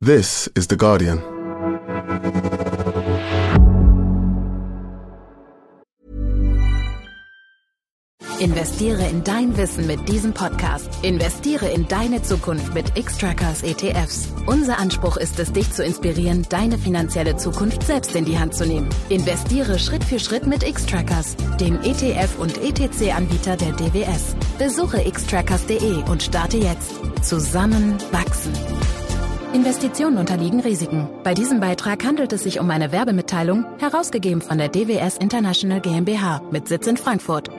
This is The Guardian. Investiere in dein Wissen mit diesem Podcast. Investiere in deine Zukunft mit X-Trackers ETFs. Unser Anspruch ist es, dich zu inspirieren, deine finanzielle Zukunft selbst in die Hand zu nehmen. Investiere Schritt für Schritt mit X-Trackers, dem ETF- und ETC-Anbieter der DWS. Besuche xtrackers.de und starte jetzt. Zusammen wachsen. Investitionen unterliegen Risiken. Bei diesem Beitrag handelt es sich um eine Werbemitteilung, herausgegeben von der DWS International GmbH mit Sitz in Frankfurt.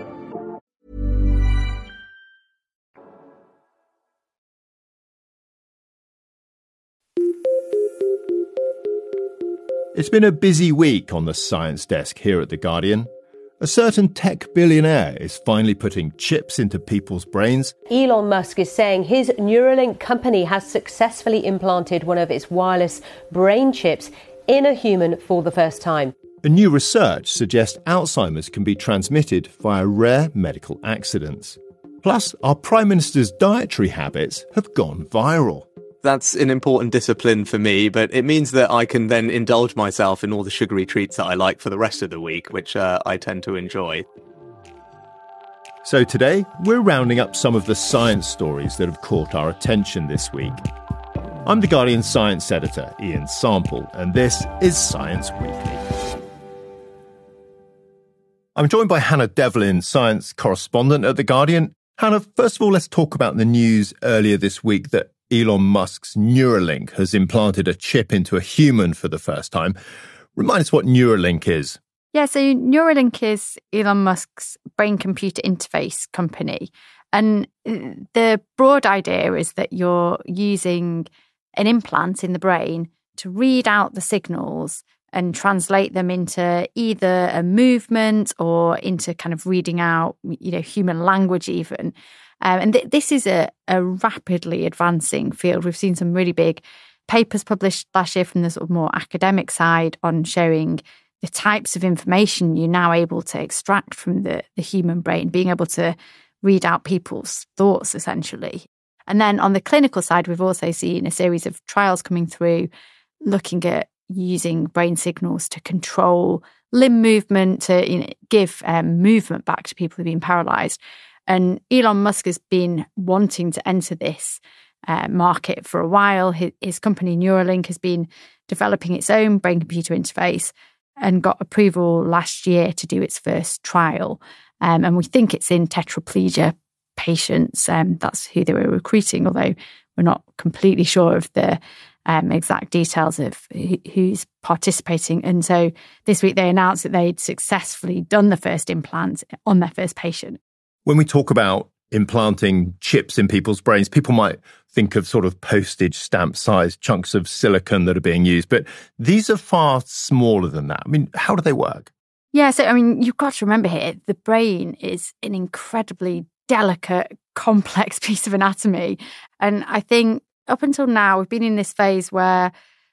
It's been a busy week on the science desk here at The Guardian. A certain tech billionaire is finally putting chips into people's brains. Elon Musk is saying his Neuralink company has successfully implanted one of its wireless brain chips in a human for the first time. A new research suggests Alzheimer's can be transmitted via rare medical accidents. Plus, our Prime Minister's dietary habits have gone viral. That's an important discipline for me, but it means that I can then indulge myself in all the sugary treats that I like for the rest of the week, which uh, I tend to enjoy. So today, we're rounding up some of the science stories that have caught our attention this week. I'm The Guardian science editor, Ian Sample, and this is Science Weekly. I'm joined by Hannah Devlin, science correspondent at The Guardian. Hannah, first of all, let's talk about the news earlier this week that Elon Musk's Neuralink has implanted a chip into a human for the first time. Remind us what Neuralink is. Yeah, so Neuralink is Elon Musk's brain computer interface company. And the broad idea is that you're using an implant in the brain to read out the signals and translate them into either a movement or into kind of reading out, you know, human language even. Um, and th- this is a, a rapidly advancing field. We've seen some really big papers published last year from the sort of more academic side on showing the types of information you're now able to extract from the, the human brain, being able to read out people's thoughts essentially. And then on the clinical side, we've also seen a series of trials coming through looking at using brain signals to control limb movement, to you know, give um, movement back to people who've been paralyzed. And Elon Musk has been wanting to enter this uh, market for a while. His, his, company Neuralink has been developing its own brain computer interface and got approval last year to do its first trial. Um, and we think it's in tetraplegia patients. Um, that's who they were recruiting, although we're not completely sure of the um, exact details of who's participating. And so this week they announced that they'd successfully done the first implant on their first patient. When we talk about implanting chips in people's brains, people might think of sort of postage stamp sized chunks of silicon that are being used, but these are far smaller than that. I mean, how do they work? Yeah, so I mean, you've got to remember here the brain is an incredibly delicate, complex piece of anatomy. And I think up until now, we've been in this phase where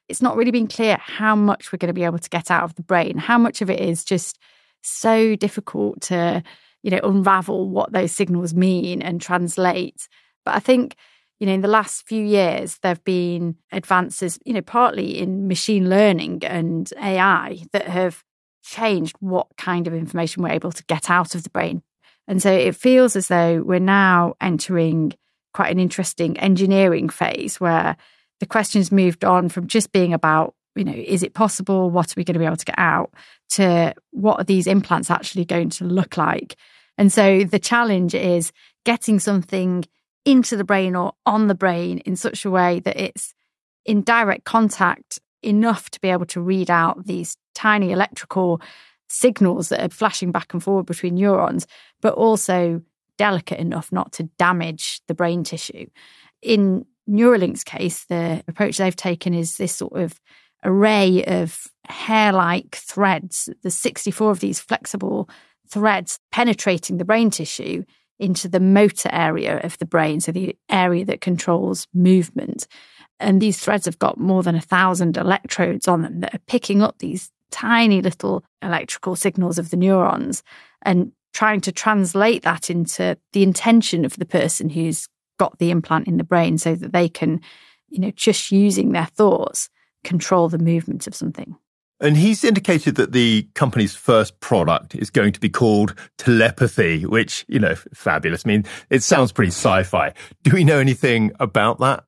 it's not really been clear how much we're going to be able to get out of the brain, how much of it is just so difficult to you know, unravel what those signals mean and translate. But I think, you know, in the last few years, there have been advances, you know, partly in machine learning and AI that have changed what kind of information we're able to get out of the brain. And so it feels as though we're now entering quite an interesting engineering phase where the questions moved on from just being about, you know, is it possible? What are we going to be able to get out? To what are these implants actually going to look like? And so the challenge is getting something into the brain or on the brain in such a way that it's in direct contact enough to be able to read out these tiny electrical signals that are flashing back and forward between neurons, but also delicate enough not to damage the brain tissue. In Neuralink's case, the approach they've taken is this sort of array of hair like threads. There's 64 of these flexible threads penetrating the brain tissue into the motor area of the brain, so the area that controls movement. And these threads have got more than a thousand electrodes on them that are picking up these tiny little electrical signals of the neurons and trying to translate that into the intention of the person who's got the implant in the brain so that they can you know, just using their thoughts control the movement of something. And he's indicated that the company's first product is going to be called telepathy, which, you know, fabulous. I mean, it sounds pretty sci fi. Do we know anything about that?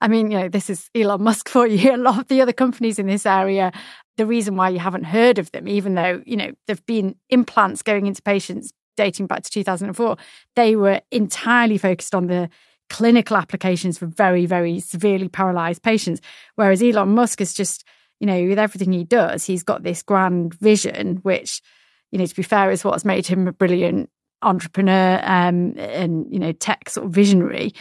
I mean, you know, this is Elon Musk for you. A lot of the other companies in this area, the reason why you haven't heard of them, even though, you know, there've been implants going into patients dating back to 2004, they were entirely focused on the clinical applications for very, very severely paralyzed patients. Whereas Elon Musk is just, you know, with everything he does, he's got this grand vision, which, you know, to be fair, is what's made him a brilliant entrepreneur um, and, you know, tech sort of visionary.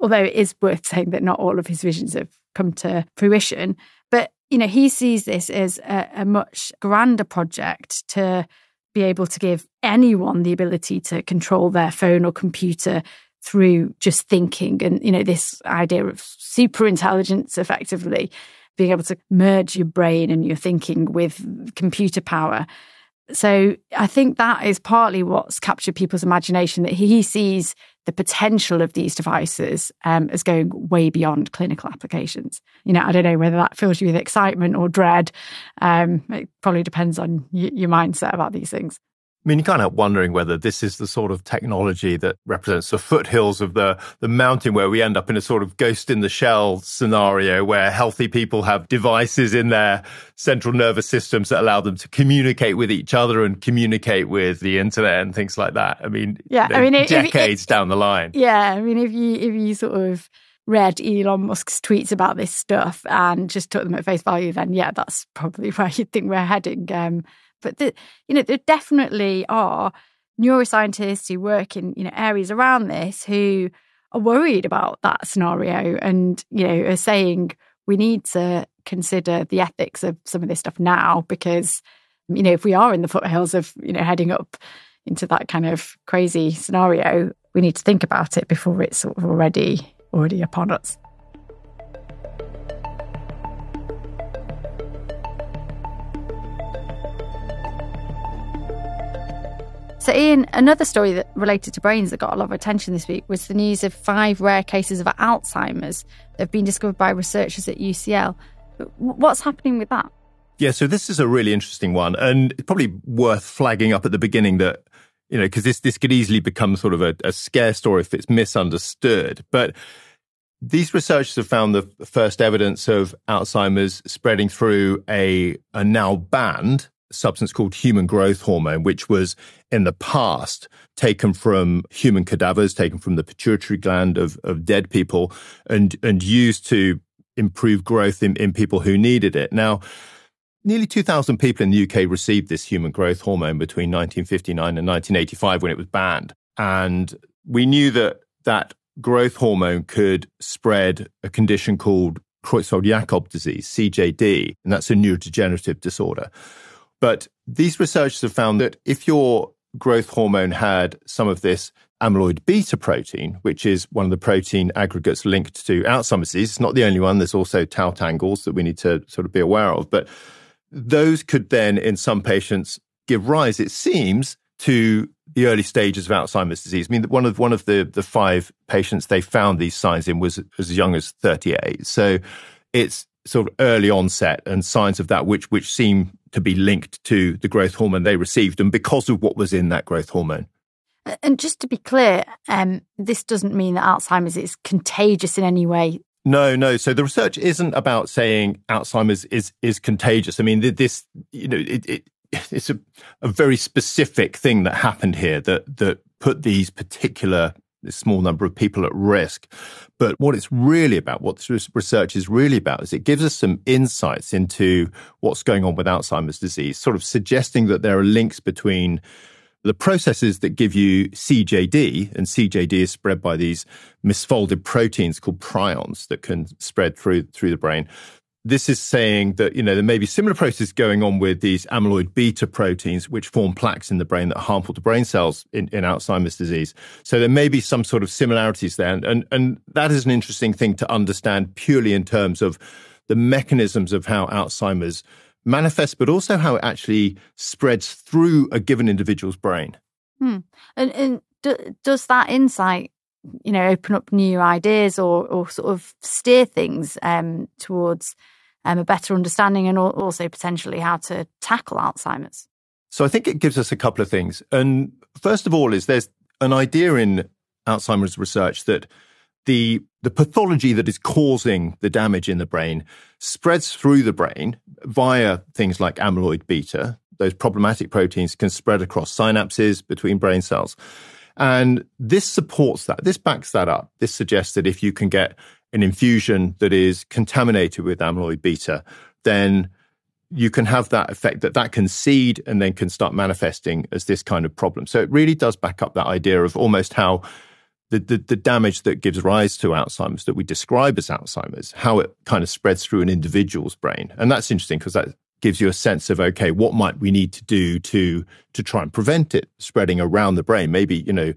Although it is worth saying that not all of his visions have come to fruition. But, you know, he sees this as a, a much grander project to be able to give anyone the ability to control their phone or computer through just thinking and you know this idea of super intelligence effectively being able to merge your brain and your thinking with computer power. So i think that is partly what's captured people's imagination that he sees the potential of these devices um, as going way beyond clinical applications. You know i don't know whether that fills you with excitement or dread. Um, it probably depends on y- your mindset about these things I mean, you're kind of wondering whether this is the sort of technology that represents the foothills of the, the mountain where we end up in a sort of ghost in the shell scenario where healthy people have devices in their central nervous systems that allow them to communicate with each other and communicate with the internet and things like that. I mean, yeah, I mean, decades if, down the line. Yeah. I mean, if you, if you sort of, read Elon Musk's tweets about this stuff and just took them at face value, then yeah, that's probably where you'd think we're heading. Um, but the, you know, there definitely are neuroscientists who work in you know areas around this who are worried about that scenario and you know are saying we need to consider the ethics of some of this stuff now because you know if we are in the foothills of you know heading up into that kind of crazy scenario we need to think about it before it's sort of already already upon us So, Ian, another story that related to brains that got a lot of attention this week was the news of five rare cases of Alzheimer's that have been discovered by researchers at UCL. What's happening with that? Yeah, so this is a really interesting one, and probably worth flagging up at the beginning that you know because this this could easily become sort of a, a scare story if it's misunderstood, but. These researchers have found the first evidence of Alzheimer's spreading through a, a now banned substance called human growth hormone, which was in the past taken from human cadavers, taken from the pituitary gland of, of dead people, and, and used to improve growth in, in people who needed it. Now, nearly 2,000 people in the UK received this human growth hormone between 1959 and 1985 when it was banned. And we knew that that growth hormone could spread a condition called Creutzfeldt-Jakob disease, CJD, and that's a neurodegenerative disorder. But these researchers have found that if your growth hormone had some of this amyloid beta protein, which is one of the protein aggregates linked to Alzheimer's disease, it's not the only one. There's also tau tangles that we need to sort of be aware of. But those could then, in some patients, give rise, it seems, to the early stages of Alzheimer's disease. I mean, one of one of the the five patients they found these signs in was as young as 38. So it's sort of early onset and signs of that which which seem to be linked to the growth hormone they received and because of what was in that growth hormone. And just to be clear, um, this doesn't mean that Alzheimer's is contagious in any way. No, no. So the research isn't about saying Alzheimer's is is contagious. I mean, this you know it, it it's a, a very specific thing that happened here that that put these particular this small number of people at risk. But what it's really about, what this research is really about, is it gives us some insights into what's going on with Alzheimer's disease, sort of suggesting that there are links between the processes that give you CJD, and CJD is spread by these misfolded proteins called prions that can spread through through the brain this is saying that you know there may be similar processes going on with these amyloid beta proteins which form plaques in the brain that are harmful to brain cells in, in alzheimer's disease. So there may be some sort of similarities there. And, and and that is an interesting thing to understand purely in terms of the mechanisms of how alzheimer's manifests but also how it actually spreads through a given individual's brain. Hmm. and, and do, does that insight you know, open up new ideas or, or sort of steer things um, towards um, a better understanding and also potentially how to tackle Alzheimer's. So I think it gives us a couple of things. And first of all, is there's an idea in Alzheimer's research that the the pathology that is causing the damage in the brain spreads through the brain via things like amyloid beta. Those problematic proteins can spread across synapses between brain cells. And this supports that. This backs that up. This suggests that if you can get an infusion that is contaminated with amyloid beta, then you can have that effect that that can seed and then can start manifesting as this kind of problem. So it really does back up that idea of almost how the, the, the, damage that gives rise to Alzheimer's that we describe as Alzheimer's, how it kind of spreads through an individual's brain. And that's interesting because that gives you a sense of, okay, what might we need to do to, to try and prevent it spreading around the brain? Maybe, you know,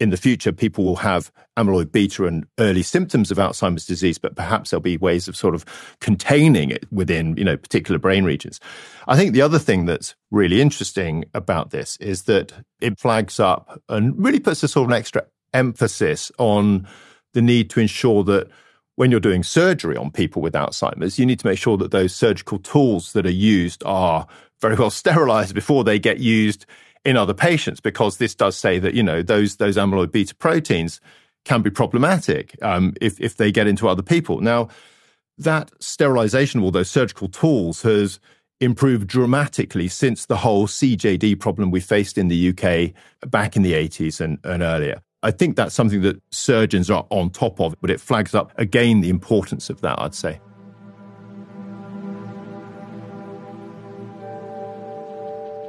in the future, people will have amyloid beta and early symptoms of Alzheimer's disease, but perhaps there'll be ways of sort of containing it within, you know, particular brain regions. I think the other thing that's really interesting about this is that it flags up and really puts a sort of an extra emphasis on the need to ensure that when you're doing surgery on people with Alzheimer's, you need to make sure that those surgical tools that are used are very well sterilized before they get used in other patients, because this does say that, you know, those, those amyloid beta proteins can be problematic um, if, if they get into other people. Now, that sterilization of all those surgical tools has improved dramatically since the whole CJD problem we faced in the UK back in the 80s and, and earlier. I think that's something that surgeons are on top of, but it flags up again the importance of that, I'd say.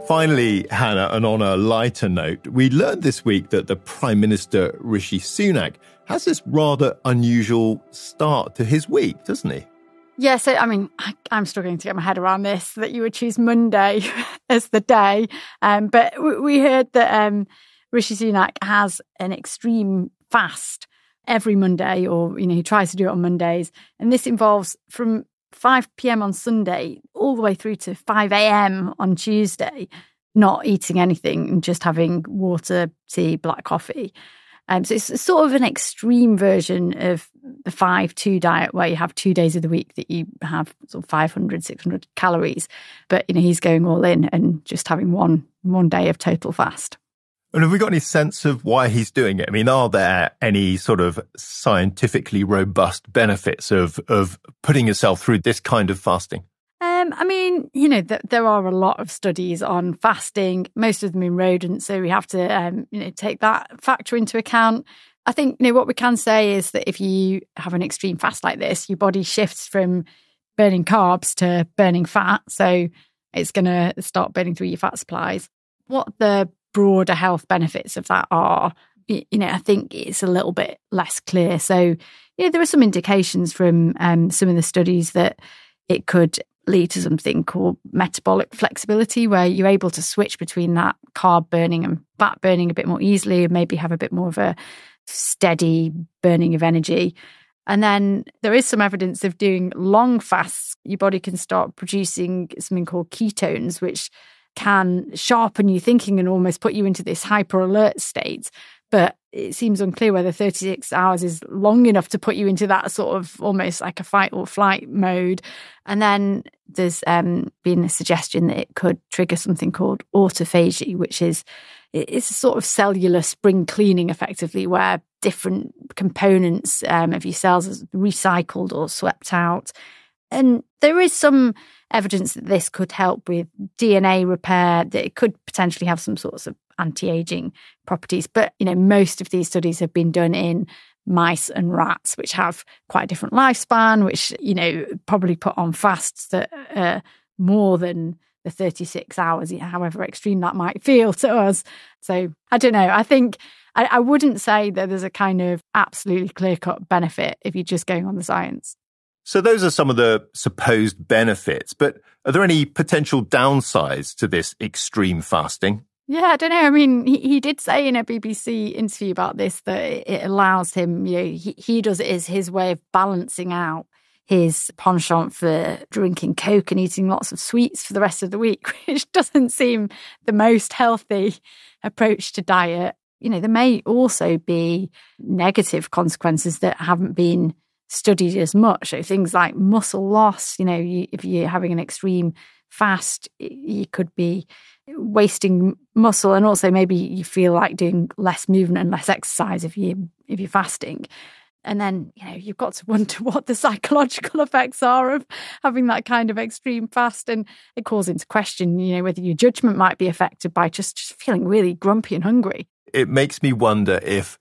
Finally, Hannah, and on a lighter note, we learned this week that the Prime Minister Rishi Sunak has this rather unusual start to his week, doesn't he? Yeah, so I mean, I, am struggling to get my head around this that you would choose Monday as the day. Um, but we heard that um, Rishi Sunak has an extreme fast every Monday, or you know, he tries to do it on Mondays, and this involves from 5 p.m. on Sunday all the way through to 5 a.m. on Tuesday, not eating anything and just having water, tea, black coffee. Um, so it's sort of an extreme version of the 5 2 diet where you have two days of the week that you have sort of 500, 600 calories. But, you know, he's going all in and just having one one day of total fast. And have we got any sense of why he's doing it? I mean, are there any sort of scientifically robust benefits of of putting yourself through this kind of fasting? Um, I mean, you know, th- there are a lot of studies on fasting, most of them in rodents, so we have to, um, you know, take that factor into account. I think, you know, what we can say is that if you have an extreme fast like this, your body shifts from burning carbs to burning fat, so it's going to start burning through your fat supplies. What the broader health benefits of that are, you know, I think it's a little bit less clear. So, yeah, there are some indications from um, some of the studies that it could lead to something called metabolic flexibility, where you're able to switch between that carb burning and fat burning a bit more easily, and maybe have a bit more of a steady burning of energy. And then there is some evidence of doing long fasts. Your body can start producing something called ketones, which can sharpen your thinking and almost put you into this hyper alert state. But it seems unclear whether 36 hours is long enough to put you into that sort of almost like a fight or flight mode. And then there's um, been a suggestion that it could trigger something called autophagy, which is it's a sort of cellular spring cleaning, effectively, where different components um, of your cells are recycled or swept out. And there is some evidence that this could help with DNA repair, that it could potentially have some sorts of anti-aging properties. But, you know, most of these studies have been done in mice and rats, which have quite a different lifespan, which, you know, probably put on fasts that are more than the 36 hours, however extreme that might feel to us. So I don't know. I think I, I wouldn't say that there's a kind of absolutely clear cut benefit if you're just going on the science. So those are some of the supposed benefits, but are there any potential downsides to this extreme fasting? Yeah, I don't know. I mean, he, he did say in a BBC interview about this that it allows him, you know, he, he does it as his way of balancing out his penchant for drinking Coke and eating lots of sweets for the rest of the week, which doesn't seem the most healthy approach to diet. you know, there may also be negative consequences that haven't been studied as much. So things like muscle loss, you know, you, if you're having an extreme fast, you could be wasting muscle. And also maybe you feel like doing less movement and less exercise if you if you're fasting. And then you know you've got to wonder what the psychological effects are of having that kind of extreme fast. And it calls into question you know whether your judgment might be affected by just, just feeling really grumpy and hungry. It makes me wonder if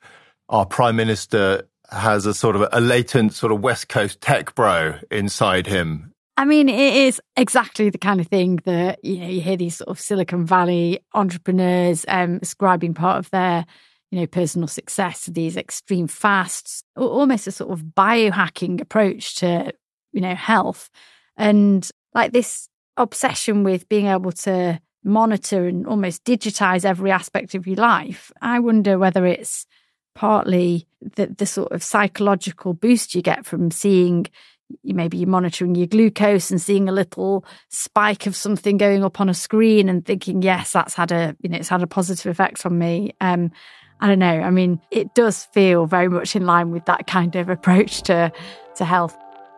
our prime minister has a sort of a latent sort of west coast tech bro inside him I mean, it is exactly the kind of thing that you know you hear these sort of Silicon Valley entrepreneurs um, ascribing part of their you know personal success to these extreme fasts, almost a sort of biohacking approach to you know health, and like this obsession with being able to monitor and almost digitize every aspect of your life. I wonder whether it's partly the, the sort of psychological boost you get from seeing maybe you're monitoring your glucose and seeing a little spike of something going up on a screen and thinking, yes, that's had a you know it's had a positive effect on me. Um, I don't know. I mean, it does feel very much in line with that kind of approach to to health.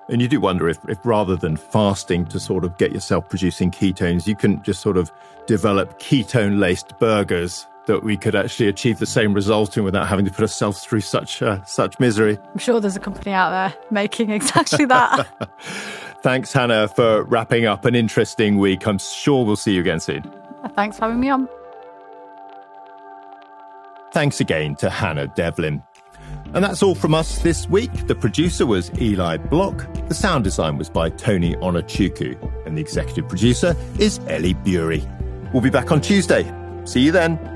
And you do wonder if, if rather than fasting to sort of get yourself producing ketones, you can just sort of develop ketone laced burgers that we could actually achieve the same result in without having to put ourselves through such uh, such misery. I'm sure there's a company out there making exactly that. Thanks, Hannah, for wrapping up an interesting week. I'm sure we'll see you again soon. Thanks for having me on. Thanks again to Hannah Devlin. And that's all from us this week. The producer was Eli Block. The sound design was by Tony Onuchukwu. And the executive producer is Ellie Bury. We'll be back on Tuesday. See you then.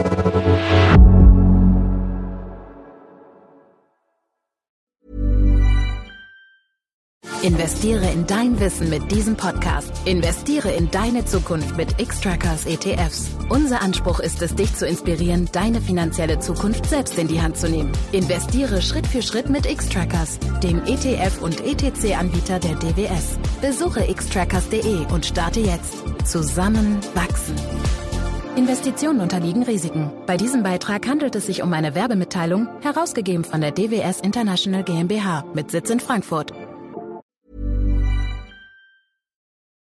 Investiere in dein Wissen mit diesem Podcast. Investiere in deine Zukunft mit X-Trackers ETFs. Unser Anspruch ist es, dich zu inspirieren, deine finanzielle Zukunft selbst in die Hand zu nehmen. Investiere Schritt für Schritt mit X-Trackers, dem ETF und ETC-Anbieter der DWS. Besuche xtrackers.de und starte jetzt. Zusammen wachsen. Investitionen unterliegen Risiken. Bei diesem Beitrag handelt es sich um eine Werbemitteilung, herausgegeben von der DWS International GmbH mit Sitz in Frankfurt.